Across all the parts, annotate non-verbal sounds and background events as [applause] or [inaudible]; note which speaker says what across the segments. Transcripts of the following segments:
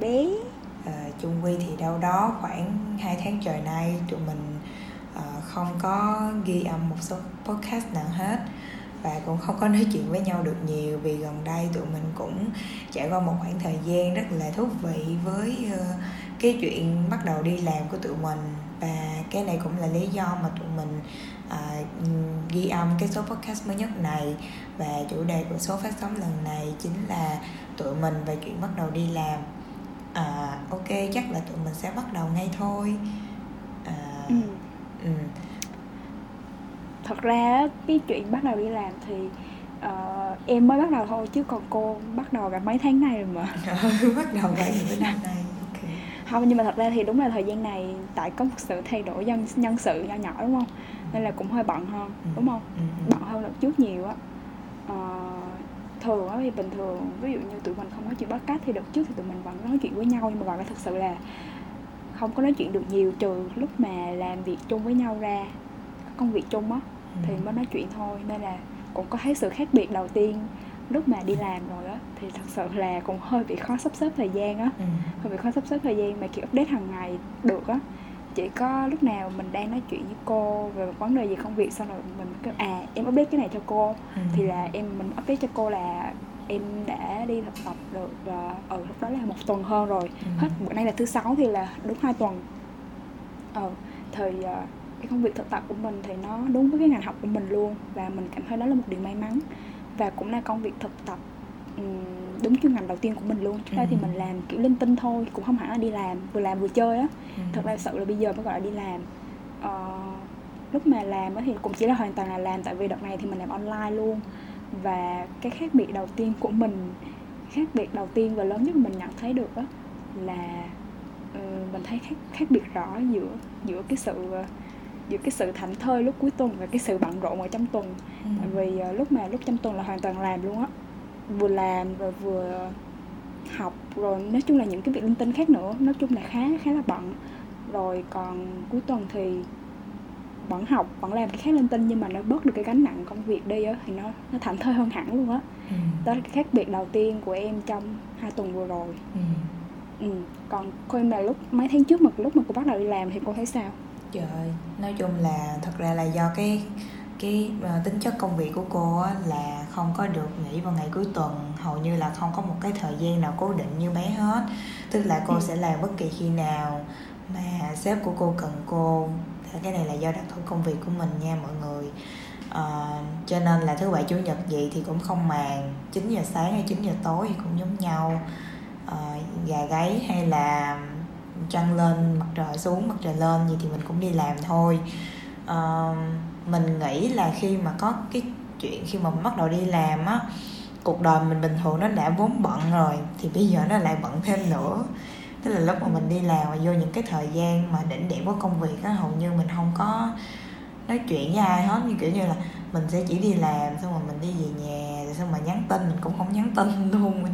Speaker 1: bé
Speaker 2: à, ờ, chung quy thì đâu đó khoảng 2 tháng trời nay tụi mình à, không có ghi âm một số podcast nào hết và cũng không có nói chuyện với nhau được nhiều vì gần đây tụi mình cũng trải qua một khoảng thời gian rất là thú vị với uh, cái chuyện bắt đầu đi làm của tụi mình và cái này cũng là lý do mà tụi mình à, ghi âm cái số podcast mới nhất này và chủ đề của số phát sóng lần này chính là tụi mình về chuyện bắt đầu đi làm à, ok chắc là tụi mình sẽ bắt đầu ngay thôi à, ừ.
Speaker 1: Ừ. thật ra cái chuyện bắt đầu đi làm thì uh, em mới bắt đầu thôi chứ còn cô bắt đầu cả mấy tháng nay rồi mà [laughs]
Speaker 2: bắt đầu cả những năm nay
Speaker 1: không nhưng mà thật ra thì đúng là thời gian này tại có một sự thay đổi nhân nhân sự nhỏ nhỏ đúng không nên là cũng hơi bận hơn ừ. đúng không ừ, ừ. bận hơn lần trước nhiều á à, thường á thì bình thường ví dụ như tụi mình không nói chuyện bắt cát thì đợt trước thì tụi mình vẫn nói chuyện với nhau nhưng mà gọi là thực sự là không có nói chuyện được nhiều trừ lúc mà làm việc chung với nhau ra công việc chung á thì mới nói chuyện thôi. Nên là cũng có thấy sự khác biệt đầu tiên lúc mà đi làm rồi á thì thật sự là cũng hơi bị khó sắp xếp thời gian á. Ừ. hơi bị khó sắp xếp thời gian mà kiểu update hàng ngày được á chỉ có lúc nào mình đang nói chuyện với cô về một vấn đề gì công việc xong rồi mình kêu à em update cái này cho cô ừ. thì là em mình update cho cô là em đã đi thực tập được và ở ừ, lúc đó là một tuần hơn rồi ừ. hết bữa nay là thứ sáu thì là đúng hai tuần ờ thời uh, cái công việc thực tập của mình thì nó đúng với cái ngành học của mình luôn và mình cảm thấy đó là một điều may mắn và cũng là công việc thực tập đúng chuyên ngành đầu tiên của mình luôn trước đây ừ. thì mình làm kiểu linh tinh thôi cũng không hẳn là đi làm vừa làm vừa chơi á ừ. thật ra sự là bây giờ mới gọi là đi làm uh, lúc mà làm thì cũng chỉ là hoàn toàn là làm tại vì đợt này thì mình làm online luôn và cái khác biệt đầu tiên của mình khác biệt đầu tiên và lớn nhất mình nhận thấy được đó là uh, mình thấy khác khác biệt rõ giữa giữa cái sự giữa cái sự thảnh thơi lúc cuối tuần và cái sự bận rộn ở trong tuần ừ. tại vì uh, lúc mà lúc trong tuần là hoàn toàn làm luôn á vừa làm rồi vừa học rồi nói chung là những cái việc linh tinh khác nữa nói chung là khá khá là bận rồi còn cuối tuần thì vẫn học vẫn làm cái khác linh tinh nhưng mà nó bớt được cái gánh nặng công việc đi á thì nó nó thảnh thơi hơn hẳn luôn á ừ. đó là cái khác biệt đầu tiên của em trong hai tuần vừa rồi ừ. Ừ. còn cô em là lúc mấy tháng trước mà lúc mà cô bắt đầu đi làm thì cô thấy sao
Speaker 2: trời nói chung là thật ra là do cái cái uh, tính chất công việc của cô á, là không có được nghỉ vào ngày cuối tuần hầu như là không có một cái thời gian nào cố định như bé hết. Tức là cô ừ. sẽ làm bất kỳ khi nào mà sếp của cô cần cô. Cái này là do đặc thù công việc của mình nha mọi người. Uh, cho nên là thứ bảy chủ nhật gì thì cũng không màng. 9 giờ sáng hay 9 giờ tối thì cũng giống nhau. Uh, gà gáy hay là trăng lên mặt trời xuống mặt trời lên gì thì mình cũng đi làm thôi. Uh, mình nghĩ là khi mà có cái chuyện khi mà mình bắt đầu đi làm á, cuộc đời mình bình thường nó đã vốn bận rồi, thì bây giờ nó lại bận thêm nữa. Tức là lúc mà mình đi làm và vô những cái thời gian mà đỉnh điểm của công việc á, hầu như mình không có nói chuyện với ai hết. Như kiểu như là mình sẽ chỉ đi làm, xong rồi mình đi về nhà, rồi xong mà nhắn tin, mình cũng không nhắn tin [laughs] luôn. Mình,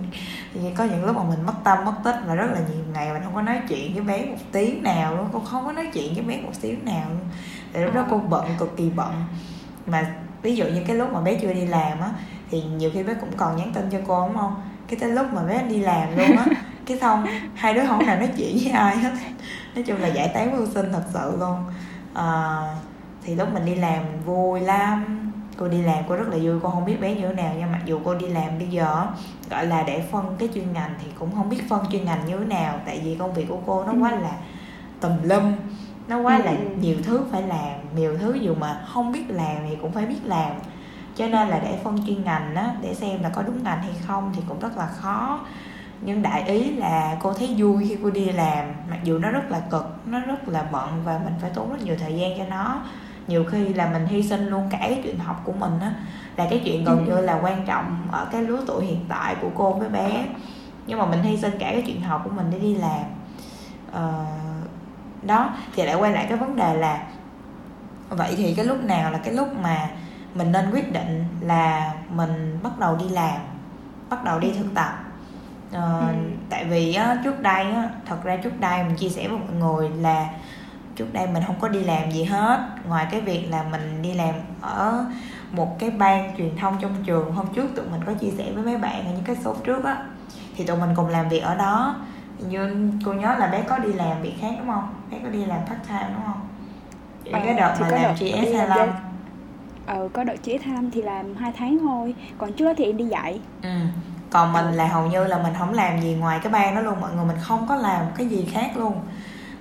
Speaker 2: thì có những lúc mà mình mất tâm, mất tích và rất là nhiều ngày mình không có nói chuyện với bé một tiếng nào luôn, cũng không có nói chuyện với bé một tiếng nào luôn tại lúc đó cô bận cực kỳ bận. Mà ví dụ như cái lúc mà bé chưa đi làm á thì nhiều khi bé cũng còn nhắn tin cho cô đúng không? Cái tới lúc mà bé đi làm luôn á [laughs] cái xong hai đứa không nào nói chuyện với ai hết. Nói chung là giải tán mưu sinh thật sự luôn. À, thì lúc mình đi làm vui lắm. Cô đi làm cô rất là vui cô không biết bé như thế nào. Nhưng mặc dù cô đi làm bây giờ gọi là để phân cái chuyên ngành thì cũng không biết phân chuyên ngành như thế nào. Tại vì công việc của cô nó quá là tùm lum nó quá là ừ. nhiều thứ phải làm nhiều thứ dù mà không biết làm thì cũng phải biết làm. Cho nên là để phân chuyên ngành á để xem là có đúng ngành hay không thì cũng rất là khó. Nhưng đại ý là cô thấy vui khi cô đi làm mặc dù nó rất là cực nó rất là bận và mình phải tốn rất nhiều thời gian cho nó. Nhiều khi là mình hy sinh luôn cả cái chuyện học của mình á là cái chuyện gần như là quan trọng ở cái lứa tuổi hiện tại của cô với bé. Nhưng mà mình hy sinh cả cái chuyện học của mình để đi làm. Uh, đó thì lại quay lại cái vấn đề là vậy thì cái lúc nào là cái lúc mà mình nên quyết định là mình bắt đầu đi làm bắt đầu đi thực tập. Ờ, ừ. tại vì á, trước đây á, thật ra trước đây mình chia sẻ với mọi người là trước đây mình không có đi làm gì hết. Ngoài cái việc là mình đi làm ở một cái ban truyền thông trong trường hôm trước tụi mình có chia sẻ với mấy bạn ở những cái số trước á thì tụi mình cùng làm việc ở đó như cô nhớ là bé có đi làm việc khác đúng không? Bé có đi làm part time đúng không?
Speaker 1: À, cái đợt mà làm GS 25 ờ có đợt GS 25 thì làm hai tháng thôi còn trước đó thì em đi dạy.
Speaker 2: Ừ còn mình là hầu như là mình không làm gì ngoài cái ban đó luôn mọi người mình không có làm cái gì khác luôn.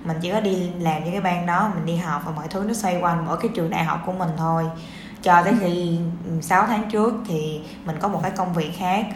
Speaker 2: Mình chỉ có đi làm những cái ban đó mình đi học và mọi thứ nó xoay quanh mỗi cái trường đại học của mình thôi. Cho tới khi 6 tháng trước thì mình có một cái công việc khác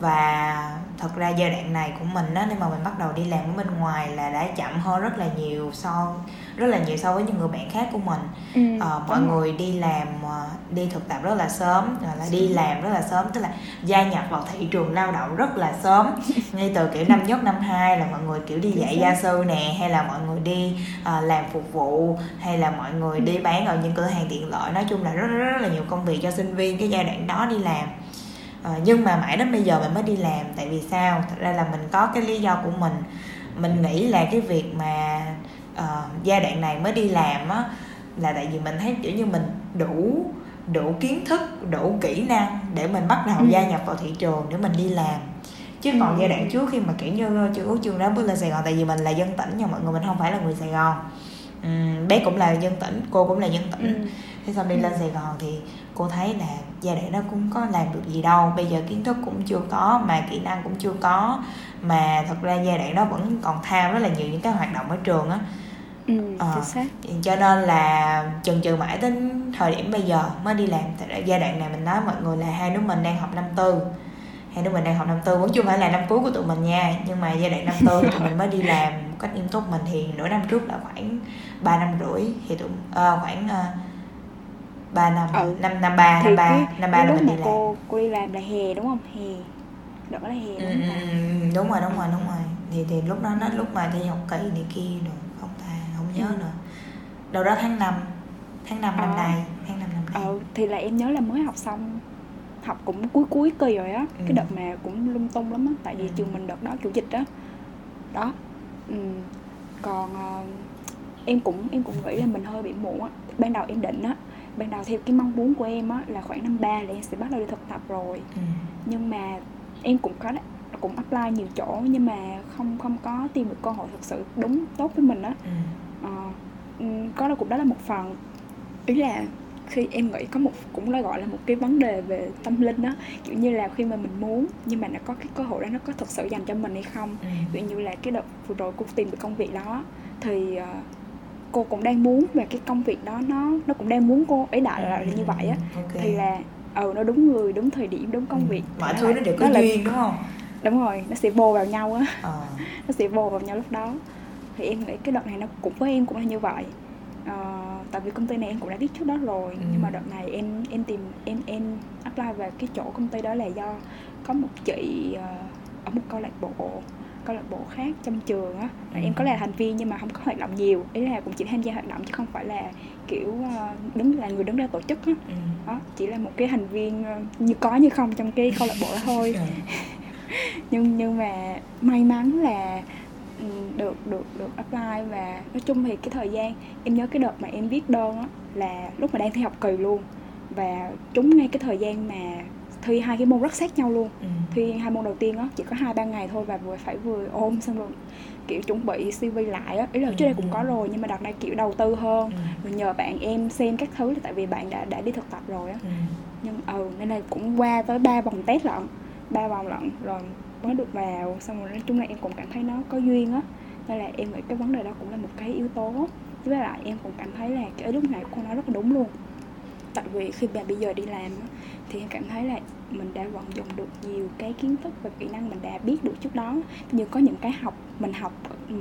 Speaker 2: và thật ra giai đoạn này của mình á nếu mà mình bắt đầu đi làm ở bên ngoài là đã chậm hơn rất là nhiều so rất là nhiều so với những người bạn khác của mình. Ừ, ờ, mọi người đi làm ờ, đi thực tập rất là sớm rồi là đi làm rất là sớm tức là gia nhập vào thị trường lao động rất là sớm. [laughs] Ngay từ kiểu năm nhất năm hai là mọi người kiểu đi dạy gia sư nè hay là mọi người đi uh, làm phục vụ hay là mọi người đi bán ở những cửa hàng tiện lợi. Nói chung là rất, rất rất là nhiều công việc cho sinh viên cái giai đoạn đó đi làm à, nhưng mà mãi đến bây giờ mình mới đi làm tại vì sao thật ra là mình có cái lý do của mình mình nghĩ là cái việc mà uh, giai đoạn này mới đi làm á là tại vì mình thấy kiểu như mình đủ đủ kiến thức đủ kỹ năng để mình bắt đầu ừ. gia nhập vào thị trường để mình đi làm chứ còn ừ. giai đoạn trước khi mà kiểu như chưa có chương đó bước lên sài gòn tại vì mình là dân tỉnh nhưng mọi người mình không phải là người sài gòn uhm, bé cũng là dân tỉnh cô cũng là dân tỉnh ừ. thế xong đi ừ. lên sài gòn thì cô thấy là giai đoạn đó cũng có làm được gì đâu. Bây giờ kiến thức cũng chưa có mà kỹ năng cũng chưa có mà thật ra giai đoạn đó vẫn còn tham rất là nhiều những cái hoạt động ở trường á.
Speaker 1: Ừ, ờ,
Speaker 2: cho nên là chừng chừng mãi đến thời điểm bây giờ mới đi làm. Tại giai đoạn này mình nói mọi người là hai đứa mình đang học năm tư. Hai đứa mình đang học năm tư vẫn chưa phải là năm cuối của tụi mình nha. Nhưng mà giai đoạn năm tư tụi mình mới đi làm một cách nghiêm túc. Mình thì nửa năm trước là khoảng 3 năm rưỡi thì tụi uh, khoảng uh, 3 năm ừ. năm năm ba năm ba năm ba là mình đi làm
Speaker 1: cô cô đi làm là hè đúng không hè đó là hè đúng
Speaker 2: ừ, ừ, ừ, đúng rồi đúng rồi đúng rồi thì thì lúc đó nó lúc mà thi học kỳ này kia rồi không ta không nhớ ừ. nữa đâu đó tháng 5 tháng 5 năm à. nay tháng 5 năm nay
Speaker 1: ừ, thì là em nhớ là mới học xong học cũng cuối cuối kỳ rồi á ừ. cái đợt mà cũng lung tung lắm á tại vì ừ. trường mình đợt đó chủ dịch đó đó ừ. còn uh, em cũng em cũng nghĩ là mình hơi bị muộn á ban đầu em định á ban đầu theo cái mong muốn của em á là khoảng năm ba là em sẽ bắt đầu đi thực tập rồi ừ. nhưng mà em cũng có cũng apply nhiều chỗ nhưng mà không không có tìm được cơ hội thực sự đúng tốt với mình á ừ. ờ, có là cũng đó là một phần ý là khi em nghĩ có một cũng là gọi là một cái vấn đề về tâm linh đó kiểu như là khi mà mình muốn nhưng mà nó có cái cơ hội đó nó có thực sự dành cho mình hay không ừ. ví dụ như là cái đợt vừa rồi cô tìm được công việc đó thì uh, cô cũng đang muốn về cái công việc đó nó nó cũng đang muốn cô ấy đại là, như vậy á okay. thì là ừ nó đúng người đúng thời điểm đúng công ừ. việc
Speaker 2: mọi thứ nó đều có nó duyên là, đúng không
Speaker 1: đúng rồi nó sẽ vô vào nhau á à. [laughs] nó sẽ vô vào nhau lúc đó thì em nghĩ cái đợt này nó cũng với em cũng là như vậy à, tại vì công ty này em cũng đã biết trước đó rồi ừ. nhưng mà đợt này em em tìm em em apply về cái chỗ công ty đó là do có một chị uh, ở một câu lạc bộ câu lạc bộ khác trong trường á ừ. em có là thành viên nhưng mà không có hoạt động nhiều ý là cũng chỉ tham gia hoạt động chứ không phải là kiểu ờ, đứng là người đứng ra tổ chức á ừ. đó chỉ là một cái thành viên ờ, như có như không trong cái câu lạc bộ đó thôi ừ. [laughs] nhưng nhưng mà may mắn là ừ, được được được apply và nói chung thì cái thời gian em nhớ cái đợt mà em viết đơn á là lúc mà đang thi học kỳ luôn và trúng ngay cái thời gian mà thi hai cái môn rất sát nhau luôn. Ừ. thi hai môn đầu tiên á chỉ có hai ba ngày thôi và vừa phải vừa ôm xong rồi kiểu chuẩn bị cv lại á. Ý là trước đây cũng có ừ. rồi nhưng mà đợt này kiểu đầu tư hơn. Ừ. rồi nhờ bạn em xem các thứ là tại vì bạn đã đã đi thực tập rồi á. Ừ. nhưng ừ nên là cũng qua tới ba vòng test lận. Ba vòng lận rồi mới được vào. Xong rồi nói chung là em cũng cảm thấy nó có duyên á. Nên là em nghĩ cái vấn đề đó cũng là một cái yếu tố. Với lại em cũng cảm thấy là cái lúc này cô nói rất là đúng luôn tại vì khi mà bây giờ đi làm thì em cảm thấy là mình đã vận dụng được nhiều cái kiến thức và kỹ năng mình đã biết được trước đó. Như có những cái học mình học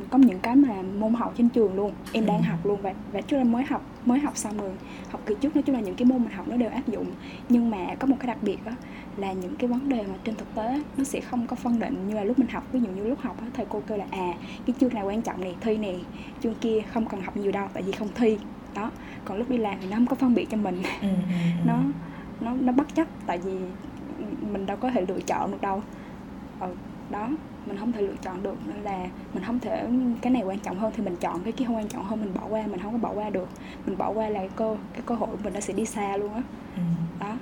Speaker 1: có những cái mà môn học trên trường luôn em đang học luôn và và trước là mới học mới học xong rồi học kỳ trước nói chung là những cái môn mình học nó đều áp dụng. Nhưng mà có một cái đặc biệt đó là những cái vấn đề mà trên thực tế nó sẽ không có phân định như là lúc mình học ví dụ như lúc học đó, thầy cô kêu là à cái chương này quan trọng này thi này chương kia không cần học nhiều đâu tại vì không thi đó. Còn lúc đi làm thì nó không có phân biệt cho mình. Ừ, ừ, ừ. [laughs] nó nó nó bất chấp tại vì mình đâu có thể lựa chọn được đâu. Ừ, đó mình không thể lựa chọn được nên là mình không thể cái này quan trọng hơn thì mình chọn cái kia không quan trọng hơn mình bỏ qua mình không có bỏ qua được. Mình bỏ qua là cái cơ cái cơ hội của mình nó sẽ đi xa luôn á. Ừ. đó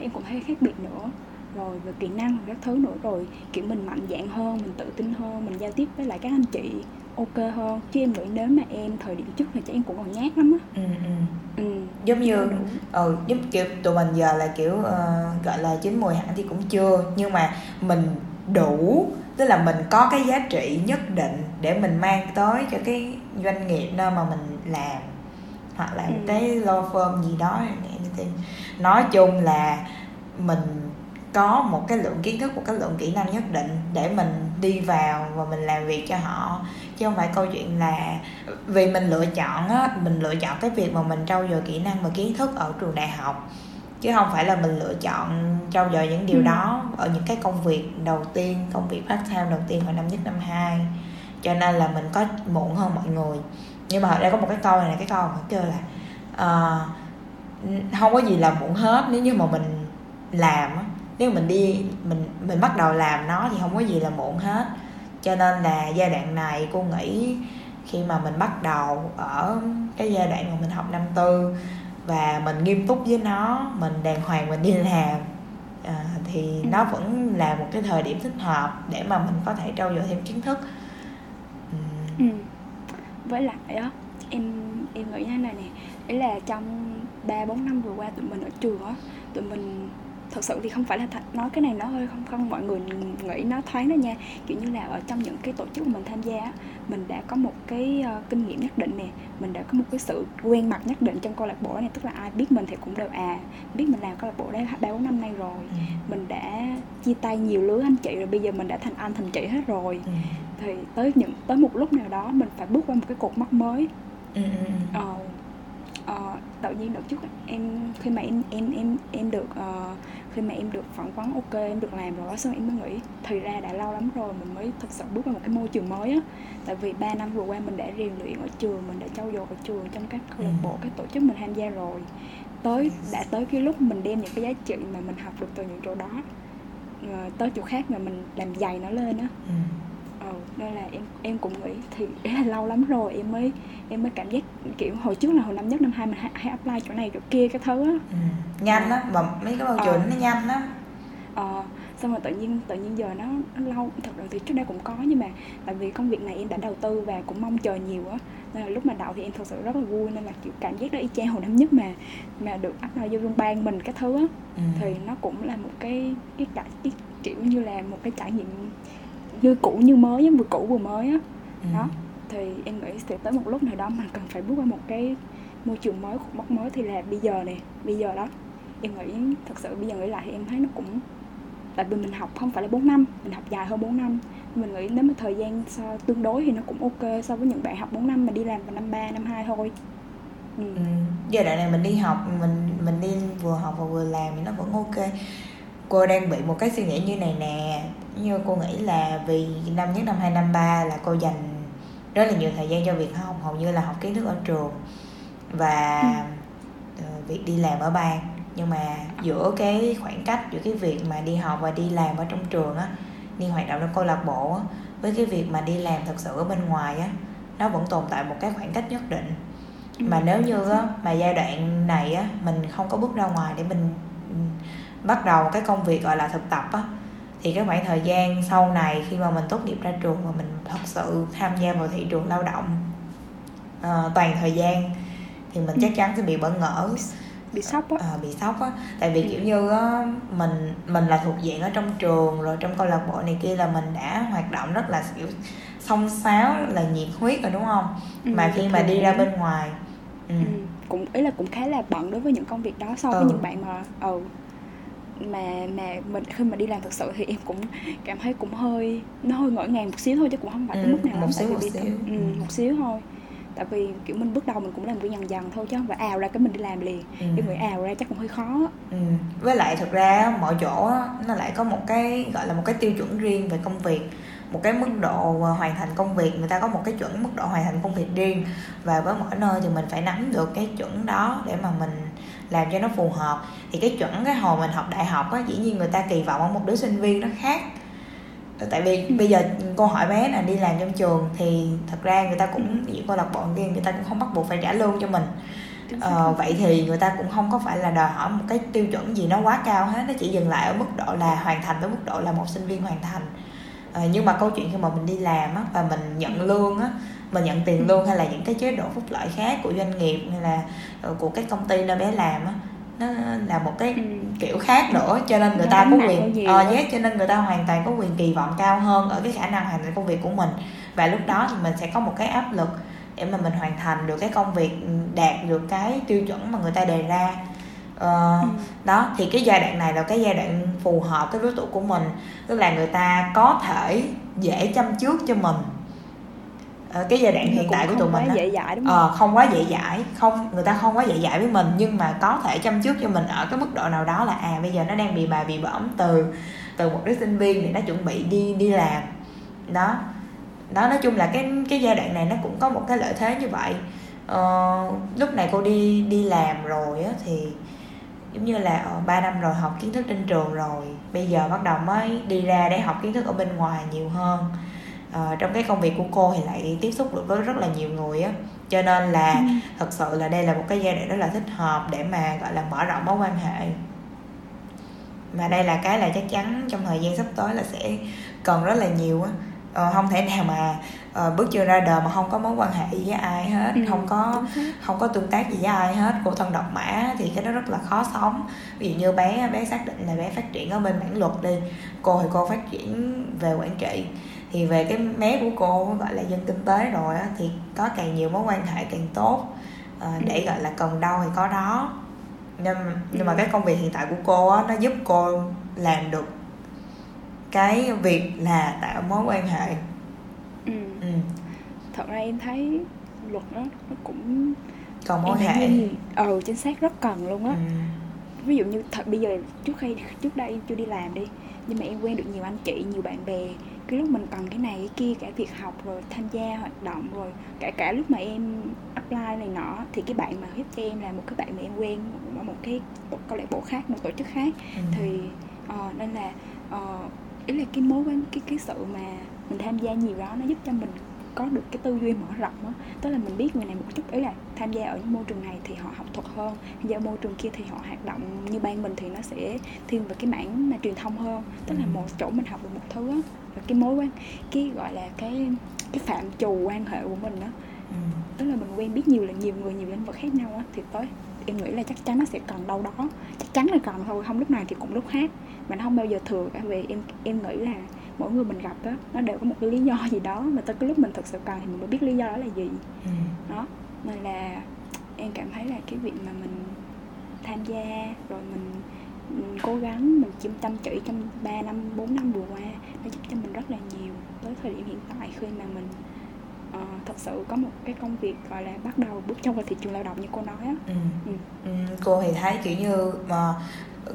Speaker 1: em cũng thấy khác biệt nữa. Rồi về kỹ năng các thứ nữa rồi kiểu mình mạnh dạng hơn mình tự tin hơn mình giao tiếp với lại các anh chị ok hơn chứ em nghĩ nếu mà em thời điểm trước thì chắc em cũng còn nhát lắm á ừ,
Speaker 2: ừ. ừ. giống như ừ giống kiểu tụi mình giờ là kiểu uh, gọi là chín mùi hẳn thì cũng chưa nhưng mà mình đủ tức là mình có cái giá trị nhất định để mình mang tới cho cái doanh nghiệp nơi mà mình làm hoặc là ừ. cái law firm gì đó thì nói chung là mình có một cái lượng kiến thức một cái lượng kỹ năng nhất định để mình đi vào và mình làm việc cho họ chứ không phải câu chuyện là vì mình lựa chọn á mình lựa chọn cái việc mà mình trau dồi kỹ năng và kiến thức ở trường đại học. Chứ không phải là mình lựa chọn trau dồi những điều ừ. đó ở những cái công việc đầu tiên công việc part time đầu tiên vào năm nhất năm hai. Cho nên là mình có muộn hơn mọi người. Nhưng mà ở đây có một cái câu này cái câu mà kêu là uh, không có gì là muộn hết. Nếu như mà mình làm nếu mình đi mình mình bắt đầu làm nó thì không có gì là muộn hết cho nên là giai đoạn này cô nghĩ khi mà mình bắt đầu ở cái giai đoạn mà mình học năm tư và mình nghiêm túc với nó mình đàng hoàng mình đi làm à, thì ừ. nó vẫn là một cái thời điểm thích hợp để mà mình có thể trau dồi thêm kiến thức
Speaker 1: ừ. ừ. với lại á em em nghĩ như thế này nè đấy là trong ba bốn năm vừa qua tụi mình ở trường á tụi mình thật sự thì không phải là th- nói cái này nó hơi không không mọi người nghĩ nó thoáng đó nha kiểu như là ở trong những cái tổ chức mà mình tham gia mình đã có một cái uh, kinh nghiệm nhất định nè mình đã có một cái sự quen mặt nhất định trong câu lạc bộ này tức là ai biết mình thì cũng đều à biết mình làm câu lạc bộ đấy ba bốn năm nay rồi ừ. mình đã chia tay nhiều lứa anh chị rồi bây giờ mình đã thành anh thành chị hết rồi ừ. thì tới những tới một lúc nào đó mình phải bước qua một cái cột mốc mới ừ. ờ, uh, tự nhiên đợt trước em khi mà em em em em được uh, khi mà em được phỏng vấn ok em được làm rồi xong em mới nghĩ thì ra đã lâu lắm rồi mình mới thực sự bước vào một cái môi trường mới á. Tại vì 3 năm vừa qua mình đã rèn luyện ở trường mình đã trau dồi ở trường trong các câu lạc bộ ừ. các tổ chức mình tham gia rồi. Tới đã tới cái lúc mình đem những cái giá trị mà mình học được từ những chỗ đó ờ, tới chỗ khác mà mình làm dày nó lên á ừ nên là em em cũng nghĩ thì là [laughs] lâu lắm rồi em mới em mới cảm giác kiểu hồi trước là hồi năm nhất năm hai mình hay, hay apply chỗ này chỗ kia cái thứ á ừ.
Speaker 2: nhanh á mà mấy cái bao trường ờ. nó nhanh á
Speaker 1: ờ xong rồi tự nhiên tự nhiên giờ nó, nó lâu thật ra thì trước đây cũng có nhưng mà tại vì công việc này em đã đầu tư và cũng mong chờ nhiều á nên là lúc mà đậu thì em thật sự rất là vui nên là kiểu cảm giác đó y chang hồi năm nhất mà mà được apply vô vương ban mình cái thứ á ừ. thì nó cũng là một cái cái cái, cái kiểu như là một cái trải nghiệm như cũ như mới vừa cũ vừa mới á ừ. đó thì em nghĩ sẽ tới một lúc nào đó mình cần phải bước qua một cái môi trường mới cột mốc mới thì là bây giờ nè bây giờ đó em nghĩ thật sự bây giờ nghĩ lại thì em thấy nó cũng tại vì mình học không phải là 4 năm mình học dài hơn 4 năm mình nghĩ nếu mà thời gian so tương đối thì nó cũng ok so với những bạn học 4 năm mà đi làm vào năm 3, năm 2 thôi
Speaker 2: ừ. Ừ. giai đoạn này mình đi học mình mình đi vừa học và vừa làm thì nó vẫn ok cô đang bị một cái suy nghĩ như này nè như cô nghĩ là vì năm nhất năm hai năm ba là cô dành rất là nhiều thời gian cho việc học hầu như là học kiến thức ở trường và ừ. việc đi làm ở ban nhưng mà giữa cái khoảng cách giữa cái việc mà đi học và đi làm ở trong trường á đi hoạt động trong câu lạc bộ á với cái việc mà đi làm thật sự ở bên ngoài á nó vẫn tồn tại một cái khoảng cách nhất định ừ. mà nếu như á mà giai đoạn này á mình không có bước ra ngoài để mình bắt đầu cái công việc gọi là thực tập á thì cái khoảng thời gian sau này khi mà mình tốt nghiệp ra trường và mình thật sự tham gia vào thị trường lao động uh, toàn thời gian thì mình chắc chắn sẽ bị bỡ ngỡ
Speaker 1: bị sốc á
Speaker 2: à, bị sốc á tại vì ừ. kiểu như á mình mình là thuộc diện ở trong trường rồi trong câu lạc bộ này kia là mình đã hoạt động rất là kiểu song sáo là nhiệt huyết rồi đúng không ừ, mà khi mà đi ra bên ngoài
Speaker 1: ừ. Ừ, cũng ý là cũng khá là bận đối với những công việc đó so với ừ. những bạn mà ừ mà mà mình khi mà đi làm thực sự thì em cũng cảm thấy cũng hơi nó hơi ngỡ ngàng một xíu thôi chứ cũng không phải tới ừ, mức nào
Speaker 2: một xíu một
Speaker 1: xíu. ừ, một xíu thôi. Tại vì kiểu mình bước đầu mình cũng làm cái dần dần thôi chứ không phải ào ra cái mình đi làm liền. Ừ. em nghĩ ào ra chắc cũng hơi khó.
Speaker 2: Ừ. với lại thực ra mọi chỗ nó lại có một cái gọi là một cái tiêu chuẩn riêng về công việc. Một cái mức độ hoàn thành công việc người ta có một cái chuẩn mức độ hoàn thành công việc riêng. Và với mỗi nơi thì mình phải nắm được cái chuẩn đó để mà mình làm cho nó phù hợp. Thì cái chuẩn cái hồi mình học đại học á dĩ nhiên người ta kỳ vọng ở một đứa sinh viên nó khác. Tại vì ừ. bây giờ cô hỏi bé là đi làm trong trường thì thật ra người ta cũng những câu lạc bộ kia người ta cũng không bắt buộc phải trả lương cho mình. Ờ, vậy thì người ta cũng không có phải là đòi hỏi một cái tiêu chuẩn gì nó quá cao hết nó chỉ dừng lại ở mức độ là hoàn thành ở mức độ là một sinh viên hoàn thành. Ờ, nhưng mà câu chuyện khi mà mình đi làm á và mình nhận lương á mình nhận tiền lương hay là những cái chế độ phúc lợi khác của doanh nghiệp hay là ờ, của cái công ty nơi bé làm á nó là một cái ừ. kiểu khác nữa cho nên người nó ta có quyền ờ yes, cho nên người ta hoàn toàn có quyền kỳ vọng cao hơn ở cái khả năng hoàn thành công việc của mình và lúc đó thì mình sẽ có một cái áp lực để mà mình hoàn thành được cái công việc đạt được cái tiêu chuẩn mà người ta đề ra uh, ừ. đó thì cái giai đoạn này là cái giai đoạn phù hợp cái đối tượng của mình tức là người ta có thể dễ chăm trước cho mình cái giai đoạn hiện tại của tụi mình
Speaker 1: dễ dãi đúng
Speaker 2: không? Ờ, không? quá dễ dãi không người ta không quá dễ dãi với mình nhưng mà có thể chăm trước cho mình ở cái mức độ nào đó là à bây giờ nó đang bị bà bị bỏng từ từ một đứa sinh viên thì nó chuẩn bị đi đi làm. Đó. Đó nói chung là cái cái giai đoạn này nó cũng có một cái lợi thế như vậy. Ờ, lúc này cô đi đi làm rồi á thì giống như là ở ờ, 3 năm rồi học kiến thức trên trường rồi bây giờ bắt đầu mới đi ra để học kiến thức ở bên ngoài nhiều hơn ờ, trong cái công việc của cô thì lại tiếp xúc được với rất là nhiều người á. Cho nên là ừ. thật sự là đây là một cái giai đoạn rất là thích hợp để mà gọi là mở rộng mối quan hệ. Mà đây là cái là chắc chắn trong thời gian sắp tới là sẽ cần rất là nhiều á. Uh, không thể nào mà uh, bước chân ra đời mà không có mối quan hệ gì với ai hết ừ, không có không có tương tác gì với ai hết. Cô thân độc mã thì cái đó rất là khó sống. Ví dụ như bé bé xác định là bé phát triển ở bên mảng luật đi cô thì cô phát triển về quản trị thì về cái mé của cô gọi là dân kinh tế rồi á, thì có càng nhiều mối quan hệ càng tốt uh, để gọi là cần đâu thì có đó nhưng nhưng mà cái công việc hiện tại của cô á, nó giúp cô làm được cái việc là tạo mối quan hệ
Speaker 1: ừ. ừ. thật ra em thấy luật đó nó cũng
Speaker 2: còn mối hệ
Speaker 1: ừ chính xác rất cần luôn á ừ. ví dụ như thật bây giờ trước khi trước đây em chưa đi làm đi nhưng mà em quen được nhiều anh chị nhiều bạn bè cái lúc mình cần cái này cái kia cả việc học rồi tham gia hoạt động rồi cả cả lúc mà em apply này nọ thì cái bạn mà giúp cho em là một cái bạn mà em quen ở một cái câu lạc bộ khác một tổ chức khác ừ. thì uh, nên là uh, ý là cái mối quan cái cái sự mà mình tham gia nhiều đó nó giúp cho mình có được cái tư duy mở rộng á tức là mình biết người này một chút ý là tham gia ở những môi trường này thì họ học thuật hơn tham gia môi trường kia thì họ hoạt động như ban mình thì nó sẽ thiên về cái mảng mà truyền thông hơn tức là ừ. một chỗ mình học được một thứ á và cái mối quan cái gọi là cái cái phạm trù quan hệ của mình đó ừ. tức là mình quen biết nhiều là nhiều người nhiều lĩnh vực khác nhau á thì tới em nghĩ là chắc chắn nó sẽ cần đâu đó chắc chắn là cần thôi không lúc này thì cũng lúc khác mà nó không bao giờ thừa cả vì em em nghĩ là mỗi người mình gặp đó nó đều có một cái lý do gì đó mà tới cái lúc mình thực sự cần thì mình mới biết lý do đó là gì ừ. đó nên là em cảm thấy là cái việc mà mình tham gia rồi mình, mình cố gắng mình chăm chăm chỉ trong 3 năm 4 năm vừa qua nó giúp cho mình rất là nhiều tới thời điểm hiện tại khi mà mình uh, thật sự có một cái công việc gọi là bắt đầu bước chân vào thị trường lao động như cô nói á ừ.
Speaker 2: Ừ. Ừ, cô thì thấy kiểu như mà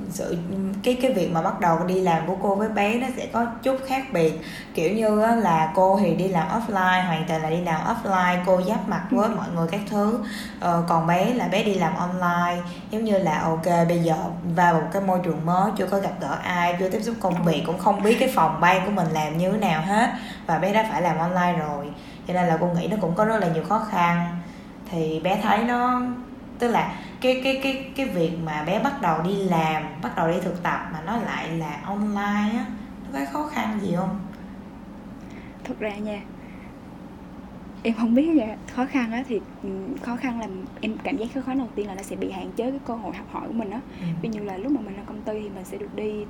Speaker 2: sự cái cái việc mà bắt đầu đi làm của cô với bé nó sẽ có chút khác biệt. Kiểu như là cô thì đi làm offline hoàn toàn là đi làm offline cô giáp mặt với mọi người các thứ. Ờ, còn bé là bé đi làm online giống như là ok bây giờ vào một cái môi trường mới chưa có gặp gỡ ai chưa tiếp xúc công việc cũng không biết cái phòng ban của mình làm như thế nào hết và bé đã phải làm online rồi. Cho nên là cô nghĩ nó cũng có rất là nhiều khó khăn. Thì bé thấy nó tức là cái cái cái cái việc mà bé bắt đầu đi làm bắt đầu đi thực tập mà nó lại là online á nó có khó khăn gì không
Speaker 1: thực ra nha em không biết là khó khăn á thì ừ, khó khăn là em cảm giác khó khăn đầu tiên là nó sẽ bị hạn chế cái cơ hội học hỏi của mình á ừ. ví như là lúc mà mình làm công ty thì mình sẽ được đi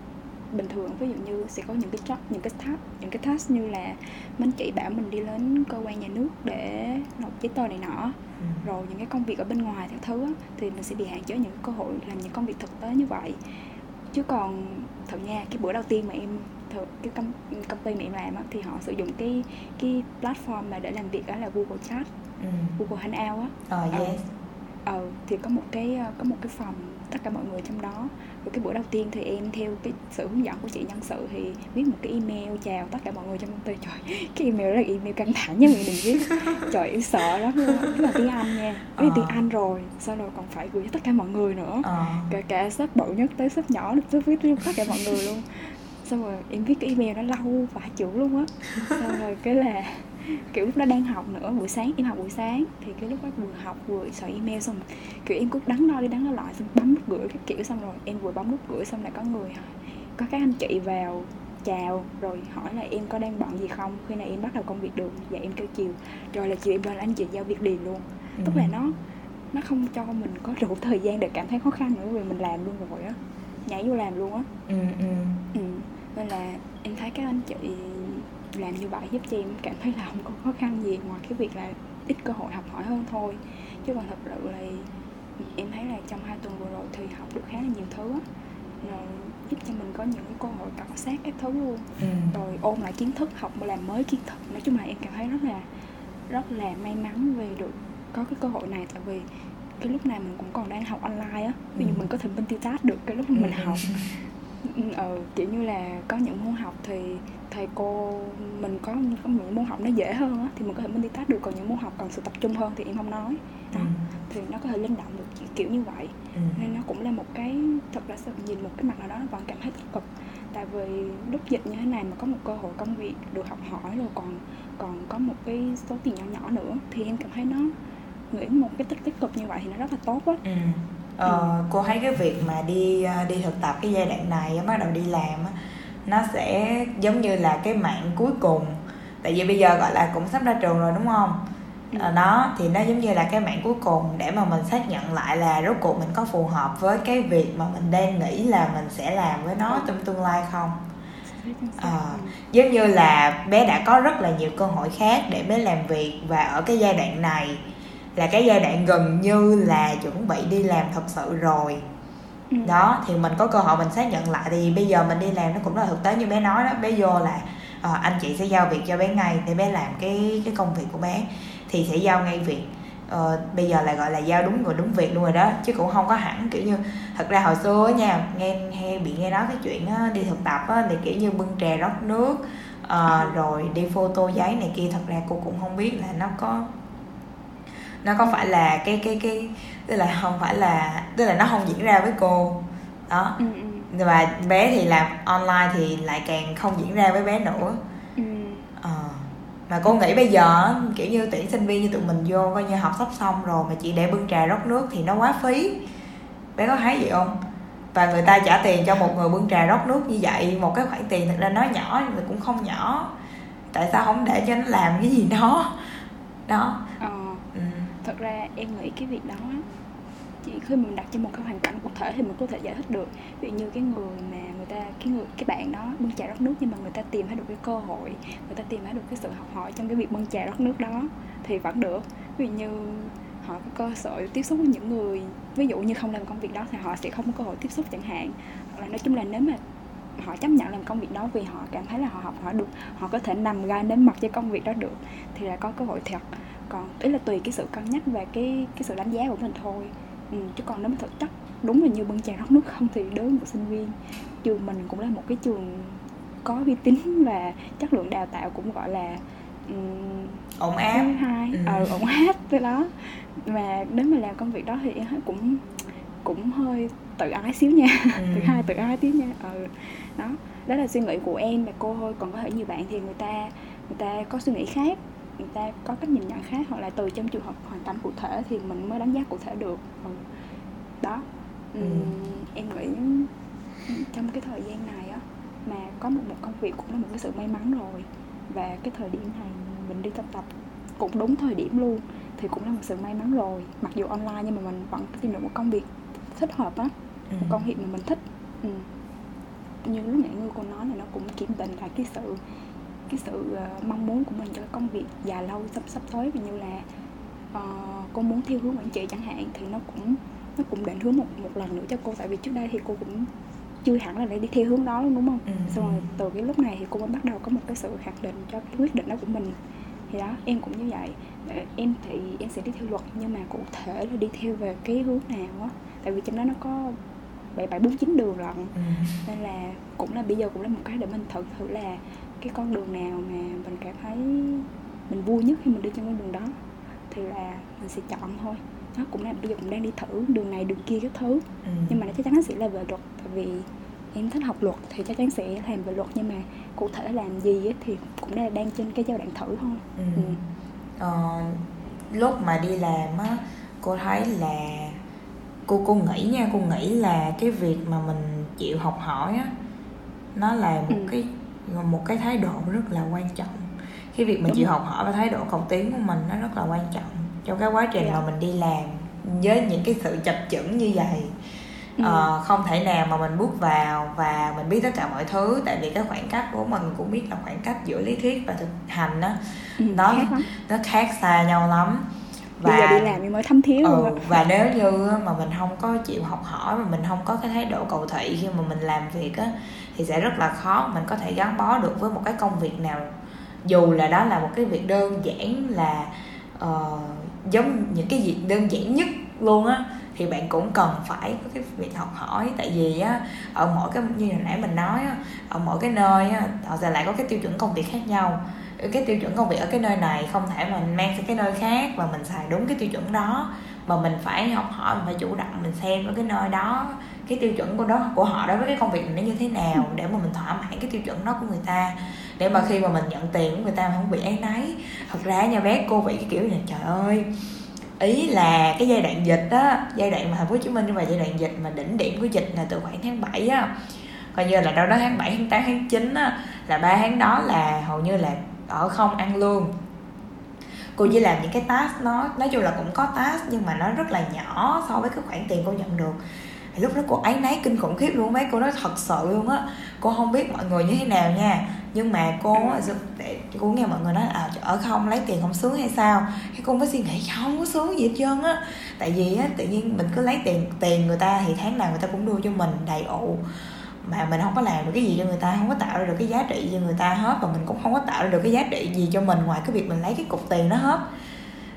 Speaker 1: bình thường ví dụ như sẽ có những cái job những cái task những cái task như là mình chỉ bảo mình đi đến cơ quan nhà nước để nộp giấy tờ này nọ ừ. rồi những cái công việc ở bên ngoài theo thứ á, thì mình sẽ bị hạn chế những cơ hội làm những công việc thực tế như vậy chứ còn thật nha cái bữa đầu tiên mà em thực cái công, công ty mà em làm á, thì họ sử dụng cái cái platform mà để làm việc đó là Google Chat ừ. Google Hangout
Speaker 2: á oh, yes.
Speaker 1: ờ, ờ thì có một cái có một cái phòng tất cả mọi người trong đó. Rồi cái bữa đầu tiên thì em theo cái sự hướng dẫn của chị nhân sự thì viết một cái email chào tất cả mọi người trong công ty. Trời cái email đó là email căng thẳng nha mình đừng viết. [laughs] Trời em sợ lắm luôn đó là tiếng anh nha. Viết ờ. tiếng anh rồi sau rồi còn phải gửi cho tất cả mọi người nữa. Ờ. cả cả sếp bự nhất tới sếp nhỏ sếp viết tất cả mọi người luôn. Xong rồi em viết cái email nó lâu vài chữ luôn á. Xong rồi cái là kiểu lúc đó đang học nữa buổi sáng em học buổi sáng. Thì cái lúc đó vừa học vừa soạn email xong kiểu em cứ đắn đo đi đắn đo lại xong bấm nút gửi cái kiểu xong rồi em vừa bấm nút gửi xong lại có người có các anh chị vào chào rồi hỏi là em có đang bận gì không? Khi nào em bắt đầu công việc được? Dạ em kêu chiều. Rồi là chiều em lên anh chị giao việc liền luôn. Ừ. tức là nó nó không cho mình có đủ thời gian để cảm thấy khó khăn nữa vì mình làm luôn rồi á. Nhảy vô làm luôn á. Ừ, ừ. ừ. nên là em thấy các anh chị làm như vậy giúp cho em cảm thấy là không có khó khăn gì ngoài cái việc là ít cơ hội học hỏi hơn thôi. Chứ còn thật sự là em thấy là trong hai tuần vừa rồi thì học được khá là nhiều thứ rồi giúp cho mình có những cái cơ hội cọ sát các thứ luôn. Ừ. rồi ôn lại kiến thức học mà làm mới kiến thức. Nói chung là em cảm thấy rất là rất là may mắn về được có cái cơ hội này. Tại vì cái lúc này mình cũng còn đang học online á. Ví dụ ừ. mình có thể multitask được cái lúc mà mình ừ. học ờ, kiểu như là có những môn học thì thầy cô mình có có những môn học nó dễ hơn á thì mình có thể multitask được còn những môn học cần sự tập trung hơn thì em không nói đó. Ừ. thì nó có thể linh động được kiểu như vậy ừ. nên nó cũng là một cái thật ra nhìn một cái mặt nào đó nó vẫn cảm thấy tích cực tại vì lúc dịch như thế này mà có một cơ hội công việc được học hỏi rồi còn còn có một cái số tiền nhỏ nhỏ nữa thì em cảm thấy nó nghĩ một cái tích tích cực như vậy thì nó rất là tốt á ừ.
Speaker 2: Ờ, ừ. cô thấy cái việc mà đi ờ, đi thực tập cái giai đoạn này bắt đầu đi làm nó sẽ giống như là cái mạng cuối cùng tại vì bây giờ gọi là cũng sắp ra trường rồi đúng không ừ. Ờ, đó thì nó giống như là cái mạng cuối cùng để mà mình xác nhận lại là rốt cuộc mình có phù hợp với cái việc mà mình đang nghĩ là mình sẽ làm với nó trong tương lai không à, giống như là bé đã có rất là nhiều cơ hội khác để bé làm việc và ở cái giai đoạn này là cái giai đoạn gần như là chuẩn bị đi làm thật sự rồi. Ừ. đó thì mình có cơ hội mình xác nhận lại. Thì bây giờ mình đi làm nó cũng là thực tế như bé nói đó. Bé vô là à, anh chị sẽ giao việc cho bé ngay để bé làm cái cái công việc của bé. Thì sẽ giao ngay việc. Ờ, bây giờ là gọi là giao đúng người đúng việc luôn rồi đó. Chứ cũng không có hẳn kiểu như thật ra hồi xưa nha nghe hay bị nghe nói cái chuyện á, đi thực tập á, thì kiểu như bưng trà rót nước uh, rồi đi photo giấy này kia thật ra cô cũng không biết là nó có nó có phải là cái cái cái tức là không phải là tức là nó không diễn ra với cô. Đó. Ừ, ừ. và bé thì làm online thì lại càng không diễn ra với bé nữa. Ừ. ờ. mà cô nghĩ bây giờ kiểu như tuyển sinh viên như tụi mình vô coi như học sắp xong rồi mà chị để bưng trà rót nước thì nó quá phí. Bé có thấy gì không? Và người ta trả tiền cho một người bưng trà rót nước như vậy một cái khoản tiền thật ra nó nhỏ nhưng mà cũng không nhỏ. Tại sao không để cho nó làm cái gì đó? Đó.
Speaker 1: Ờ thật ra em nghĩ cái việc đó chỉ khi mình đặt cho một cái hoàn cảnh cụ thể thì mình có thể giải thích được. Ví dụ như cái người mà người ta, cái người, cái bạn đó bưng trà rót nước nhưng mà người ta tìm thấy được cái cơ hội, người ta tìm thấy được cái sự học hỏi trong cái việc bưng trà rót nước đó thì vẫn được. Ví dụ như họ có cơ sở tiếp xúc với những người, ví dụ như không làm công việc đó thì họ sẽ không có cơ hội tiếp xúc chẳng hạn. Hoặc là nói chung là nếu mà họ chấp nhận làm công việc đó vì họ cảm thấy là họ học hỏi được, họ có thể nằm gai đến mặt cho công việc đó được thì là có cơ hội thật còn ý là tùy cái sự cân nhắc và cái cái sự đánh giá của mình thôi. Ừ, chứ còn nếu mà thực chất đúng là như bưng trà rót nước không thì đối với một sinh viên trường mình cũng là một cái trường có uy tín và chất lượng đào tạo cũng gọi là
Speaker 2: um, ổn áp.
Speaker 1: hai ừ. ờ ổn áp tới đó. Mà nếu mà làm công việc đó thì cũng cũng hơi tự ái xíu nha. Ừ. [laughs] tự hai tự ái tí nha. Ừ đó. Đó là suy nghĩ của em và cô thôi. Còn có thể nhiều bạn thì người ta người ta có suy nghĩ khác người ta có cách nhìn nhận khác hoặc là từ trong trường hợp hoàn cảnh cụ thể thì mình mới đánh giá cụ thể được ừ. đó ừ. em nghĩ trong cái thời gian này á mà có một một công việc cũng là một cái sự may mắn rồi và cái thời điểm này mình đi thực tập cũng đúng thời điểm luôn thì cũng là một sự may mắn rồi mặc dù online nhưng mà mình vẫn tìm được một công việc thích hợp á ừ. một công việc mà mình thích ừ. như lúc nãy như cô nói là nó cũng kiểm định lại cái sự cái sự uh, mong muốn của mình cho công việc dài lâu sắp sắp tới. Như là uh, cô muốn theo hướng quản trị chẳng hạn thì nó cũng nó cũng định hướng một một lần nữa cho cô. Tại vì trước đây thì cô cũng chưa hẳn là để đi theo hướng đó luôn đúng không? Ừ. xong rồi từ cái lúc này thì cô mới bắt đầu có một cái sự khẳng định cho cái quyết định đó của mình. Thì đó em cũng như vậy. Ờ, em thì em sẽ đi theo luật nhưng mà cụ thể là đi theo về cái hướng nào á. Tại vì trong đó nó có bảy bảy bốn chín đường lận ừ. nên là cũng là bây giờ cũng là một cái để mình thử thử là cái con đường nào mà mình cảm thấy mình vui nhất khi mình đi trên con đường đó thì là mình sẽ chọn thôi nó cũng là bây giờ cũng đang đi thử đường này đường kia các thứ ừ. nhưng mà nó chắc chắn nó sẽ là về luật tại vì em thích học luật thì chắc chắn sẽ làm về luật nhưng mà cụ thể làm gì ấy, thì cũng đang đang trên cái giai đoạn thử thôi ừ. Ừ.
Speaker 2: Ờ, lúc mà đi làm á cô thấy là cô cô nghĩ nha cô nghĩ là cái việc mà mình chịu học hỏi á nó là một ừ. cái một cái thái độ rất là quan trọng cái việc mình Đúng chịu rồi. học hỏi và thái độ cầu tiến của mình nó rất là quan trọng trong cái quá trình yeah. Dạ. mà mình đi làm với những cái sự chập chững như vậy ừ. uh, không thể nào mà mình bước vào và mình biết tất cả mọi thứ tại vì cái khoảng cách của mình cũng biết là khoảng cách giữa lý thuyết và thực hành đó ừ, nó khác nó khác xa nhau lắm
Speaker 1: và Bây giờ đi làm thì mới thấm thía
Speaker 2: ừ, và nếu như mà mình không có chịu học hỏi và mình không có cái thái độ cầu thị khi mà mình làm việc á thì sẽ rất là khó mình có thể gắn bó được với một cái công việc nào. Dù là đó là một cái việc đơn giản là uh, giống những cái việc đơn giản nhất luôn á thì bạn cũng cần phải có cái việc học hỏi. Tại vì á ở mỗi cái như hồi nãy mình nói á ở mỗi cái nơi á họ sẽ lại có cái tiêu chuẩn công việc khác nhau cái tiêu chuẩn công việc ở cái nơi này không thể mà mình mang sang cái nơi khác và mình xài đúng cái tiêu chuẩn đó. Mà mình phải học hỏi mình phải chủ động mình xem ở cái nơi đó cái tiêu chuẩn của đó của họ đối với cái công việc này nó như thế nào để mà mình thỏa mãn cái tiêu chuẩn đó của người ta. Để mà khi mà mình nhận tiền của người ta không bị ấy náy thật ra nhà bé cô bị cái kiểu này trời ơi ý là cái giai đoạn dịch á giai đoạn mà thành phố hồ chí minh và giai đoạn dịch mà đỉnh điểm của dịch là từ khoảng tháng 7 á. Coi như là đâu đó tháng 7, tháng 8, tháng 9 á là ba tháng đó là hầu như là ở không ăn lương cô chỉ làm những cái task nó, nói chung là cũng có task nhưng mà nó rất là nhỏ so với cái khoản tiền cô nhận được. Thì lúc đó cô ấy nấy kinh khủng khiếp luôn, mấy cô nói thật sự luôn á. Cô không biết mọi người như thế nào nha. Nhưng mà cô để cô nghe mọi người nói à ở không lấy tiền không sướng hay sao? Cái cô mới suy nghĩ, không có sướng gì hết trơn á. Tại vì á, tự nhiên mình cứ lấy tiền tiền người ta thì tháng nào người ta cũng đưa cho mình đầy ụ mà mình không có làm được cái gì cho người ta không có tạo ra được cái giá trị cho người ta hết và mình cũng không có tạo ra được cái giá trị gì cho mình ngoài cái việc mình lấy cái cục tiền đó hết.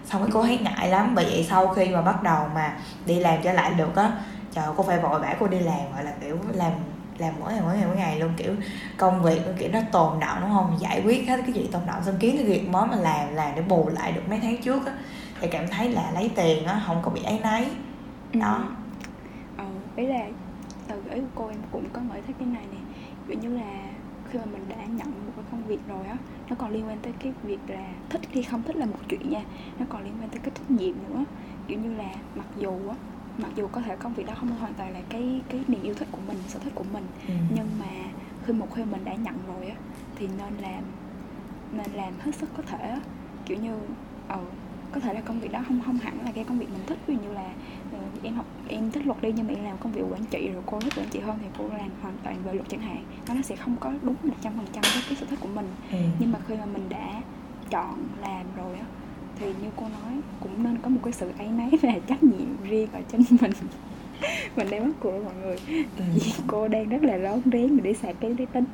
Speaker 2: Xong cái cô thấy ngại lắm bởi vậy sau khi mà bắt đầu mà đi làm trở lại được á trời cô phải vội vã cô đi làm gọi là kiểu làm làm mỗi ngày mỗi ngày mỗi ngày luôn kiểu công việc kiểu nó tồn động đúng không? Giải quyết hết cái gì tồn động xong kiếm cái việc mới mà làm làm để bù lại được mấy tháng trước á thì cảm thấy là lấy tiền á không có bị áy náy. Đó.
Speaker 1: Ừ. ờ ý là từ ý của cô em cũng có nghĩ thấy cái này nè. Ví như là khi mà mình đã nhận một cái công việc rồi á nó còn liên quan tới cái việc là thích hay không thích là một chuyện nha. Nó còn liên quan tới cái trách nhiệm nữa. Kiểu như là mặc dù á mặc dù có thể công việc đó không hoàn toàn là cái cái niềm yêu thích của mình sở thích của mình ừ. nhưng mà khi một khi mình đã nhận rồi á thì nên làm nên làm hết sức có thể kiểu như ờ có thể là công việc đó không không hẳn là cái công việc mình thích ví dụ như là em học em thích luật đi nhưng mà em làm công việc quản trị rồi cô thích quản trị hơn thì cô làm hoàn toàn về luật chẳng hạn. Nó sẽ không có đúng một trăm phần trăm với cái sở thích của mình. Ừ. nhưng mà khi mà mình đã chọn làm rồi á thì như cô nói cũng nên có một cái sự áy náy và trách nhiệm riêng ở trên [laughs] mình. Mình đang mất của mọi người. Ừ. vì cô đang rất là rón rén để đi sạc cái máy tính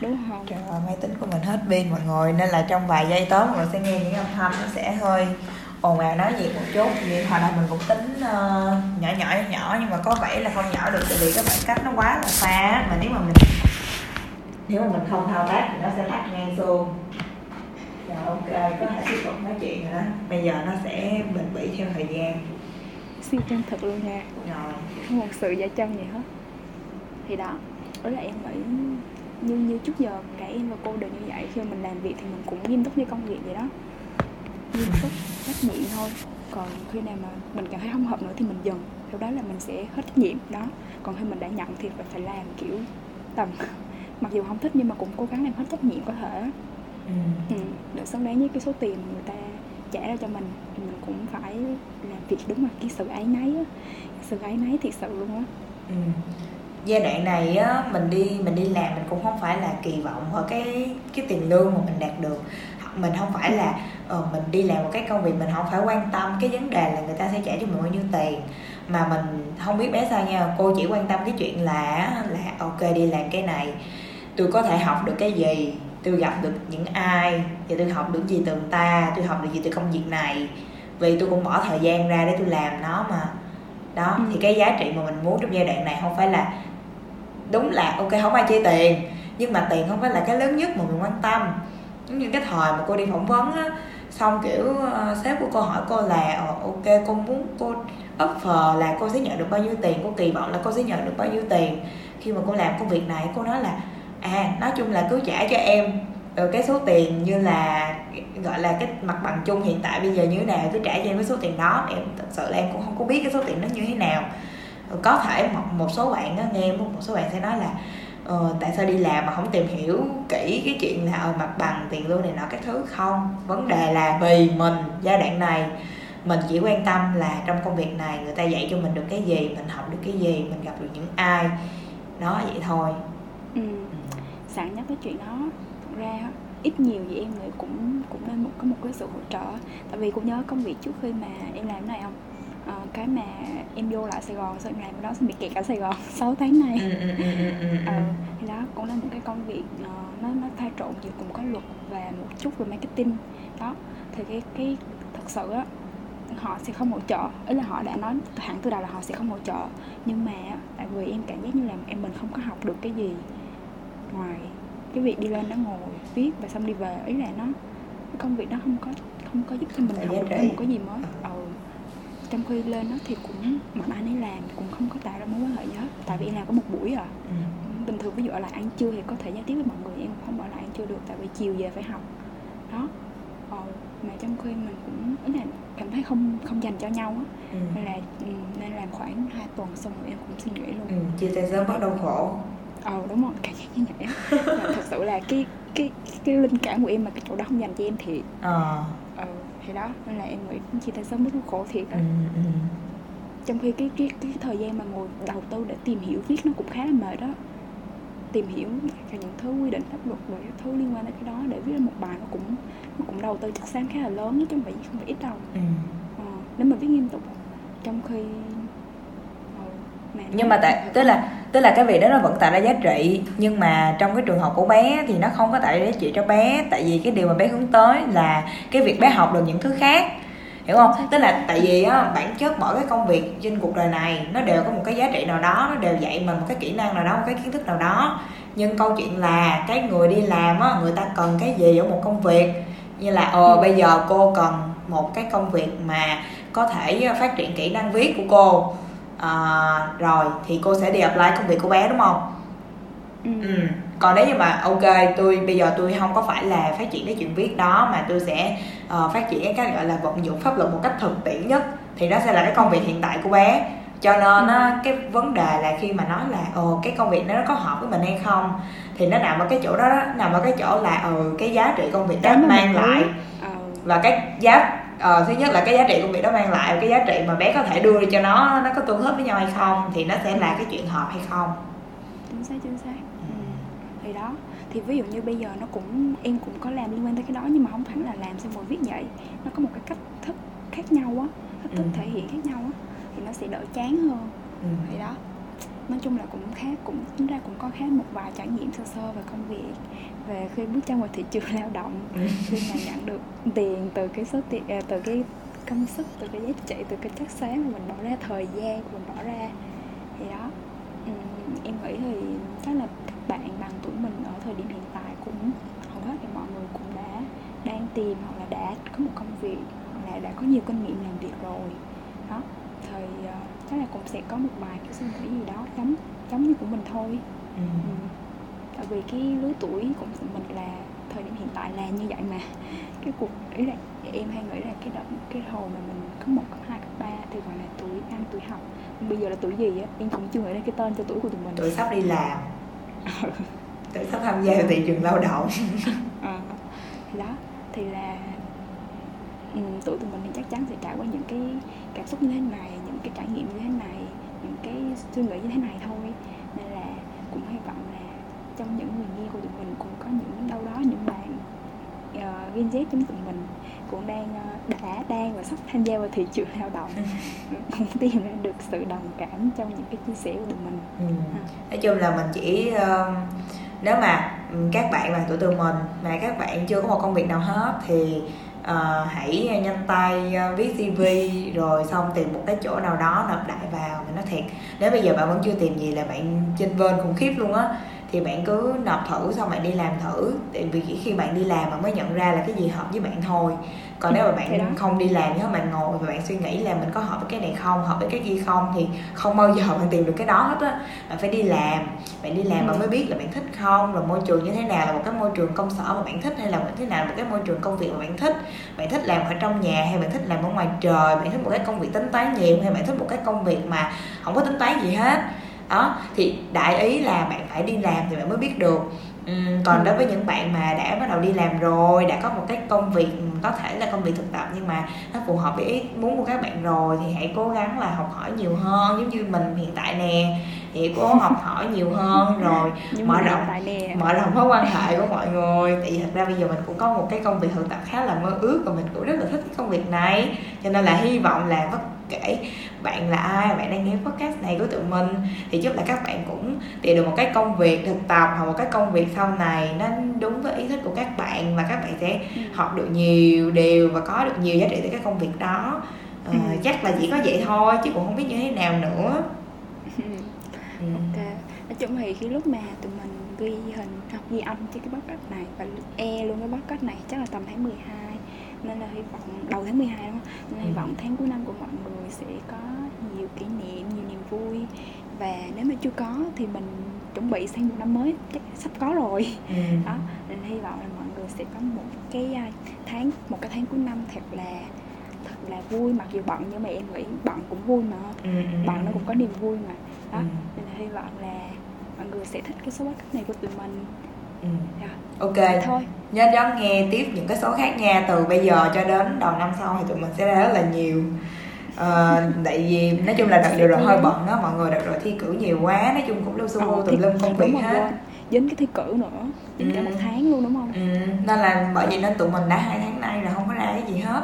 Speaker 1: đúng không?
Speaker 2: Trời ơi máy tính của mình hết pin mọi người nên là trong vài giây tới mọi người sẽ nghe những âm thanh nó sẽ hơi ồn ào nói gì một chút vì hồi đầu mình cũng tính uh, nhỏ nhỏ nhỏ nhưng mà có vẻ là không nhỏ được tại vì cái khoảng cách nó quá là xa mà nếu mà mình nếu mà mình không thao tác thì nó sẽ lắc ngang xương rồi ok có thể tiếp tục nói chuyện nữa bây giờ nó sẽ bền bỉ theo thời gian.
Speaker 1: Siêu chân thực luôn nha.
Speaker 2: Rồi
Speaker 1: không một sự giả chân gì hết. Thì đó đó là em nghĩ như như trước giờ cả em và cô đều như vậy khi mà mình làm việc thì mình cũng nghiêm túc với công việc vậy đó nghiêm túc trách nhiệm thôi. Còn khi nào mà mình cảm thấy không hợp nữa thì mình dừng. Theo đó là mình sẽ hết trách nhiệm đó. Còn khi mình đã nhận thì mình phải làm kiểu tầm [laughs] mặc dù không thích nhưng mà cũng cố gắng làm hết trách nhiệm có thể. Ừ. Ừ, để xứng đáng với cái số tiền người ta trả ra cho mình. Thì mình cũng phải làm việc đúng là cái sự áy náy á. Sự áy náy thiệt sự luôn á.
Speaker 2: Ừ. giai đoạn này á mình đi mình đi làm mình cũng không phải là kỳ vọng ở cái cái tiền lương mà mình đạt được mình không phải là uh, mình đi làm một cái công việc mình không phải quan tâm cái vấn đề là người ta sẽ trả cho mình bao nhiêu tiền. Mà mình không biết bé sao nha cô chỉ quan tâm cái chuyện là là ok đi làm cái này tôi có thể học được cái gì tôi gặp được những ai và tôi học được gì từ người ta tôi học được gì từ công việc này. Vì tôi cũng bỏ thời gian ra để tôi làm nó mà. Đó ừ. thì cái giá trị mà mình muốn trong giai đoạn này không phải là đúng là ok không ai chia tiền nhưng mà tiền không phải là cái lớn nhất mà mình quan tâm giống như cái thời mà cô đi phỏng vấn á xong kiểu uh, sếp của cô hỏi cô là ờ, ok cô muốn cô offer là cô sẽ nhận được bao nhiêu tiền? Cô kỳ vọng là cô sẽ nhận được bao nhiêu tiền? Khi mà cô làm công việc này cô nói là à nói chung là cứ trả cho em. Ừ, cái số tiền như là gọi là cái mặt bằng chung hiện tại bây giờ như thế nào cứ trả cho em cái số tiền đó. Em thật sự là em cũng không có biết cái số tiền nó như thế nào. Ừ, có thể một, một số bạn nghe một số bạn sẽ nói là ờ, tại sao đi làm mà không tìm hiểu kỹ cái chuyện là ở ờ, mặt bằng tiền lương này nọ các thứ? Không vấn đề là vì mình giai đoạn này mình chỉ quan tâm là trong công việc này người ta dạy cho mình được cái gì mình học được cái gì mình gặp được những ai. Đó vậy thôi.
Speaker 1: Ừ. sẵn nhắc cái chuyện đó thật ra ít nhiều gì em nghĩ cũng cũng nên một có một cái sự hỗ trợ. Tại vì cũng nhớ công việc trước khi mà em làm cái này không? À, cái mà em vô lại Sài Gòn sau em làm đó xong bị kẹt ở Sài Gòn [laughs] 6 tháng này ừ, ừ, ừ, ờ, thì đó cũng là một cái công việc uh, nó nó pha trộn giữa cùng có luật và một chút về marketing. Đó thì cái cái thật sự á họ sẽ không hỗ trợ. Ý là họ đã nói hẳn từ đầu là họ sẽ không hỗ trợ. Nhưng mà tại vì em cảm giác như là em mình không có học được cái gì ngoài cái việc đi lên đó ngồi viết và xong đi về. Ý là nó cái công việc đó không có không có giúp cho mình học được thêm một cái gì mới. Ừ. trong khi lên đó thì cũng mọi ai nấy làm cũng không có tạo ra mối quan hệ gì hết. Tại vì em làm có một buổi à. Ừ. bình thường ví dụ là ăn trưa thì có thể giao tiếp với mọi người em không bảo là ăn trưa được tại vì chiều về phải học. Đó. Ừ. mà trong khi mình cũng ý là cảm thấy không không dành cho nhau á. Ừ. nên là ừ, nên làm khoảng 2 tuần xong rồi em cũng suy nghĩ luôn.
Speaker 2: Ừ, chia tay sớm bắt đầu khổ.
Speaker 1: Ờ đúng rồi cảm giác như vậy thật sự là cái cái cái linh cảm của em mà cái chỗ đó không dành cho em thì ờ ờ thì đó nên là em nghĩ chia tay sớm rất khổ thiệt ừ, ừ. trong khi cái cái cái thời gian mà ngồi đầu tư để tìm hiểu viết nó cũng khá là mệt đó tìm hiểu cả những thứ quy định pháp luật rồi các thứ liên quan đến cái đó để viết một bài nó cũng nó cũng đầu tư chất xám khá là lớn chứ không phải không phải ít đâu ừ. ờ, nếu mà viết nghiêm túc trong khi
Speaker 2: nhưng mà tại tức là tức là cái việc đó nó vẫn tạo ra giá trị nhưng mà trong cái trường hợp của bé thì nó không có tạo ra giá trị cho bé tại vì cái điều mà bé hướng tới là cái việc bé học được những thứ khác hiểu không? Tức là tại vì á bản chất mỗi cái công việc trên cuộc đời này nó đều có một cái giá trị nào đó nó đều dạy mình một cái kỹ năng nào đó một cái kiến thức nào đó. Nhưng câu chuyện là cái người đi làm á người ta cần cái gì ở một công việc? Như là ờ bây giờ cô cần một cái công việc mà có thể phát triển kỹ năng viết của cô à, rồi thì cô sẽ đi apply công việc của bé đúng không ừ. ừ. còn nếu như mà ok tôi bây giờ tôi không có phải là phát triển cái chuyện viết đó mà tôi sẽ uh, phát triển cái gọi là vận dụng pháp luật một cách thực tiễn nhất thì đó sẽ là cái công việc hiện tại của bé cho nên á, cái vấn đề là khi mà nói là ồ cái công việc đó nó có hợp với mình hay không thì nó nằm ở cái chỗ đó, đó nằm ở cái chỗ là ừ cái giá trị công việc đó mang lại ừ. và cái giá uh, thứ nhất là cái giá trị công việc đó mang lại cái giá trị mà bé có thể đưa cho nó nó có tương hợp với nhau hay không thì nó sẽ là cái chuyện hợp hay không
Speaker 1: chính xác chính xác ừ. thì đó thì ví dụ như bây giờ nó cũng em cũng có làm liên quan tới cái đó nhưng mà không hẳn là làm xong rồi viết vậy nó có một cái cách thức khác nhau á cách thức ừ. thể hiện khác nhau á thì nó sẽ đỡ chán hơn ừ. thì đó nói chung là cũng khác cũng chúng ta cũng có khá một vài trải nghiệm sơ sơ về công việc về khi bước chân vào thị trường lao động ừ. khi mà nhận được tiền từ cái số tiền à, từ cái công sức từ cái giá trị từ cái chất xám mà mình bỏ ra thời gian mình bỏ ra thì đó em nghĩ thì chắc là các bạn bằng tuổi mình ở thời điểm hiện tại cũng hầu hết thì mọi người cũng đã đang tìm hoặc là đã có một công việc hoặc là đã có nhiều kinh nghiệm làm việc rồi đó thì uh, chắc là cũng sẽ có một vài cái suy nghĩ gì đó giống giống như của mình thôi ừ. Ừ. tại vì cái lứa tuổi của mình là thời điểm hiện tại là như vậy mà. Cái cuộc ý là em hay nghĩ là cái động cái hồi mà mình có một cấp hai cấp ba thì gọi là tuổi ăn tuổi học. Bây giờ là tuổi gì á? Em cũng chưa nghĩ đến cái tên cho tuổi của tụi mình.
Speaker 2: Tuổi sắp đi làm. [laughs] Tuổi sắp tham gia vào thị trường lao động.
Speaker 1: À, [laughs] đó. Thì là um, tuổi tụi mình thì chắc chắn sẽ trải qua những cái cảm xúc như thế này những cái trải nghiệm như thế này những cái suy nghĩ như thế này thôi nên là cũng hy vọng là trong những người nghe của tụi mình cũng có những đâu đó những bạn uh, Gen Z giống tụi mình cũng đang uh, đã đang và sắp tham gia vào thị trường lao động [laughs] cũng tìm ra được sự đồng cảm trong những cái chia sẻ của tụi mình ừ.
Speaker 2: à. nói chung là mình chỉ uh, nếu mà các bạn bằng tuổi tụi mình mà các bạn chưa có một công việc nào hết thì uh, hãy nhanh tay uh, viết CV rồi xong tìm một cái chỗ nào đó nộp đại vào mình nói thiệt nếu bây giờ bạn vẫn chưa tìm gì là bạn chênh vên khủng khiếp luôn á thì bạn cứ nộp thử xong bạn đi làm thử. Tại vì khi bạn đi làm bạn mới nhận ra là cái gì hợp với bạn thôi. Còn nếu mà bạn không đi làm nếu bạn ngồi và bạn suy nghĩ là mình có hợp với cái này không hợp với cái kia không thì không bao giờ bạn tìm được cái đó hết á. Bạn phải đi làm bạn đi làm bạn mới biết là bạn thích không rồi môi trường như thế nào là một cái môi trường công sở mà bạn thích hay là một thế nào là một cái môi trường công việc mà bạn thích. Bạn thích làm ở trong nhà hay bạn thích làm ở ngoài trời bạn thích một cái công việc tính toán nhiều hay bạn thích một cái công việc mà không có tính toán gì hết đó thì đại ý là bạn phải đi làm thì bạn mới biết được. Còn đối với những bạn mà đã bắt đầu đi làm rồi đã có một cái công việc có thể là công việc thực tập nhưng mà nó phù hợp với ý muốn của các bạn rồi thì hãy cố gắng là học hỏi nhiều hơn giống như mình hiện tại nè thì cố học [laughs] hỏi nhiều hơn rồi mở rộng mở rộng mối quan hệ của mọi người. Tại vì thật ra bây giờ mình cũng có một cái công việc thực tập khá là mơ ước và mình cũng rất là thích cái công việc này. Cho nên là hy vọng là bất kể bạn là ai bạn đang nghe podcast này của tụi mình thì giúp là các bạn cũng tìm được một cái công việc thực tập hoặc một cái công việc sau này nó đúng với ý thích của các bạn và các bạn sẽ ừ. học được nhiều điều và có được nhiều giá trị từ cái công việc đó ờ, ừ. chắc là chỉ có vậy thôi chứ cũng không biết như thế nào nữa
Speaker 1: ừ. ok nói chung thì khi lúc mà tụi mình ghi hình học ghi âm cho cái podcast này và e luôn cái podcast này chắc là tầm tháng 12 nên là hy vọng đầu tháng 12 đúng không? Nên hy ừ. vọng tháng cuối năm của mọi người sẽ có nhiều kỷ niệm nhiều niềm vui. Và nếu mà chưa có thì mình chuẩn bị sang một năm mới chắc sắp có rồi. Ừ. [laughs] đó nên hy vọng là mọi người sẽ có một cái à, tháng một cái tháng cuối năm thật là thật là vui. Mặc dù bận nhưng mà em nghĩ bận cũng vui mà. Ừ, ừ, bận nó cũng có niềm vui mà. Đó ừ. nên là hy vọng là mọi người sẽ thích cái số podcast này của tụi mình
Speaker 2: ừ. Rồi. ok. Thôi. Nhớ đón nghe tiếp những cái số khác nha từ bây giờ cho đến đầu năm sau thì tụi mình sẽ ra rất là nhiều. Uh, tại vì nói chung là đợt vừa rồi hơi bận á mọi người đợt rồi thi cử nhiều quá nói chung cũng lưu xu ờ, tùm lum công việc hết.
Speaker 1: dính cái thi cử nữa dính ừ. cả một tháng luôn đúng không?
Speaker 2: Ừ. nên là bởi vì nên tụi mình đã hai tháng nay là không có ra cái gì hết.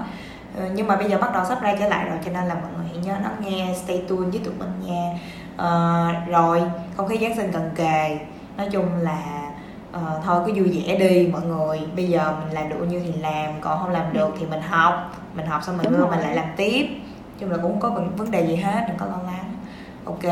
Speaker 2: Ừ, nhưng mà bây giờ bắt đầu sắp ra trở lại rồi cho nên là mọi người hãy nhớ nó nghe stay tuned với tụi mình nha. Uh, rồi không khí giáng sinh gần kề. Nói chung là uh, thôi cứ vui vẻ đi mọi người. Bây giờ mình làm được như thì làm còn không làm được thì mình học. Mình học xong mình đưa mình lại làm tiếp. Chung là cũng không có vấn, đề gì hết đừng có lo lắng. Ok.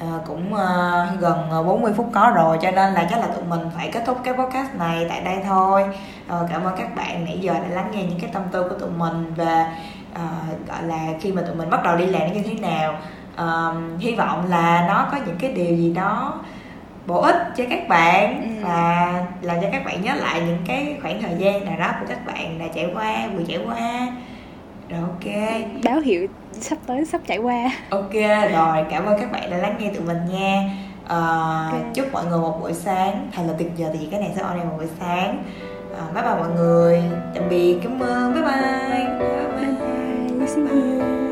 Speaker 2: À, cũng uh, gần 40 phút có rồi cho nên là chắc là tụi mình phải kết thúc cái podcast này tại đây thôi. À, cảm ơn các bạn nãy giờ đã lắng nghe những cái tâm tư của tụi mình và uh, gọi là khi mà tụi mình bắt đầu đi làm nó như thế nào. Uh, hy vọng là nó có những cái điều gì đó bổ ích cho các bạn ừ. và làm cho các bạn nhớ lại những cái khoảng thời gian nào đó của các bạn đã trải qua vừa trải qua. Rồi ok.
Speaker 1: Báo hiệu sắp tới sắp trải qua.
Speaker 2: Ok rồi cảm ơn các bạn đã lắng nghe tụi mình nha. Uh, okay. chúc mọi người một buổi sáng. Thật là tuyệt vời tại vì cái này sẽ on một buổi sáng. Uh, bye bye mọi người. Tạm biệt cảm ơn. Bye bye. Bye bye, bye, bye.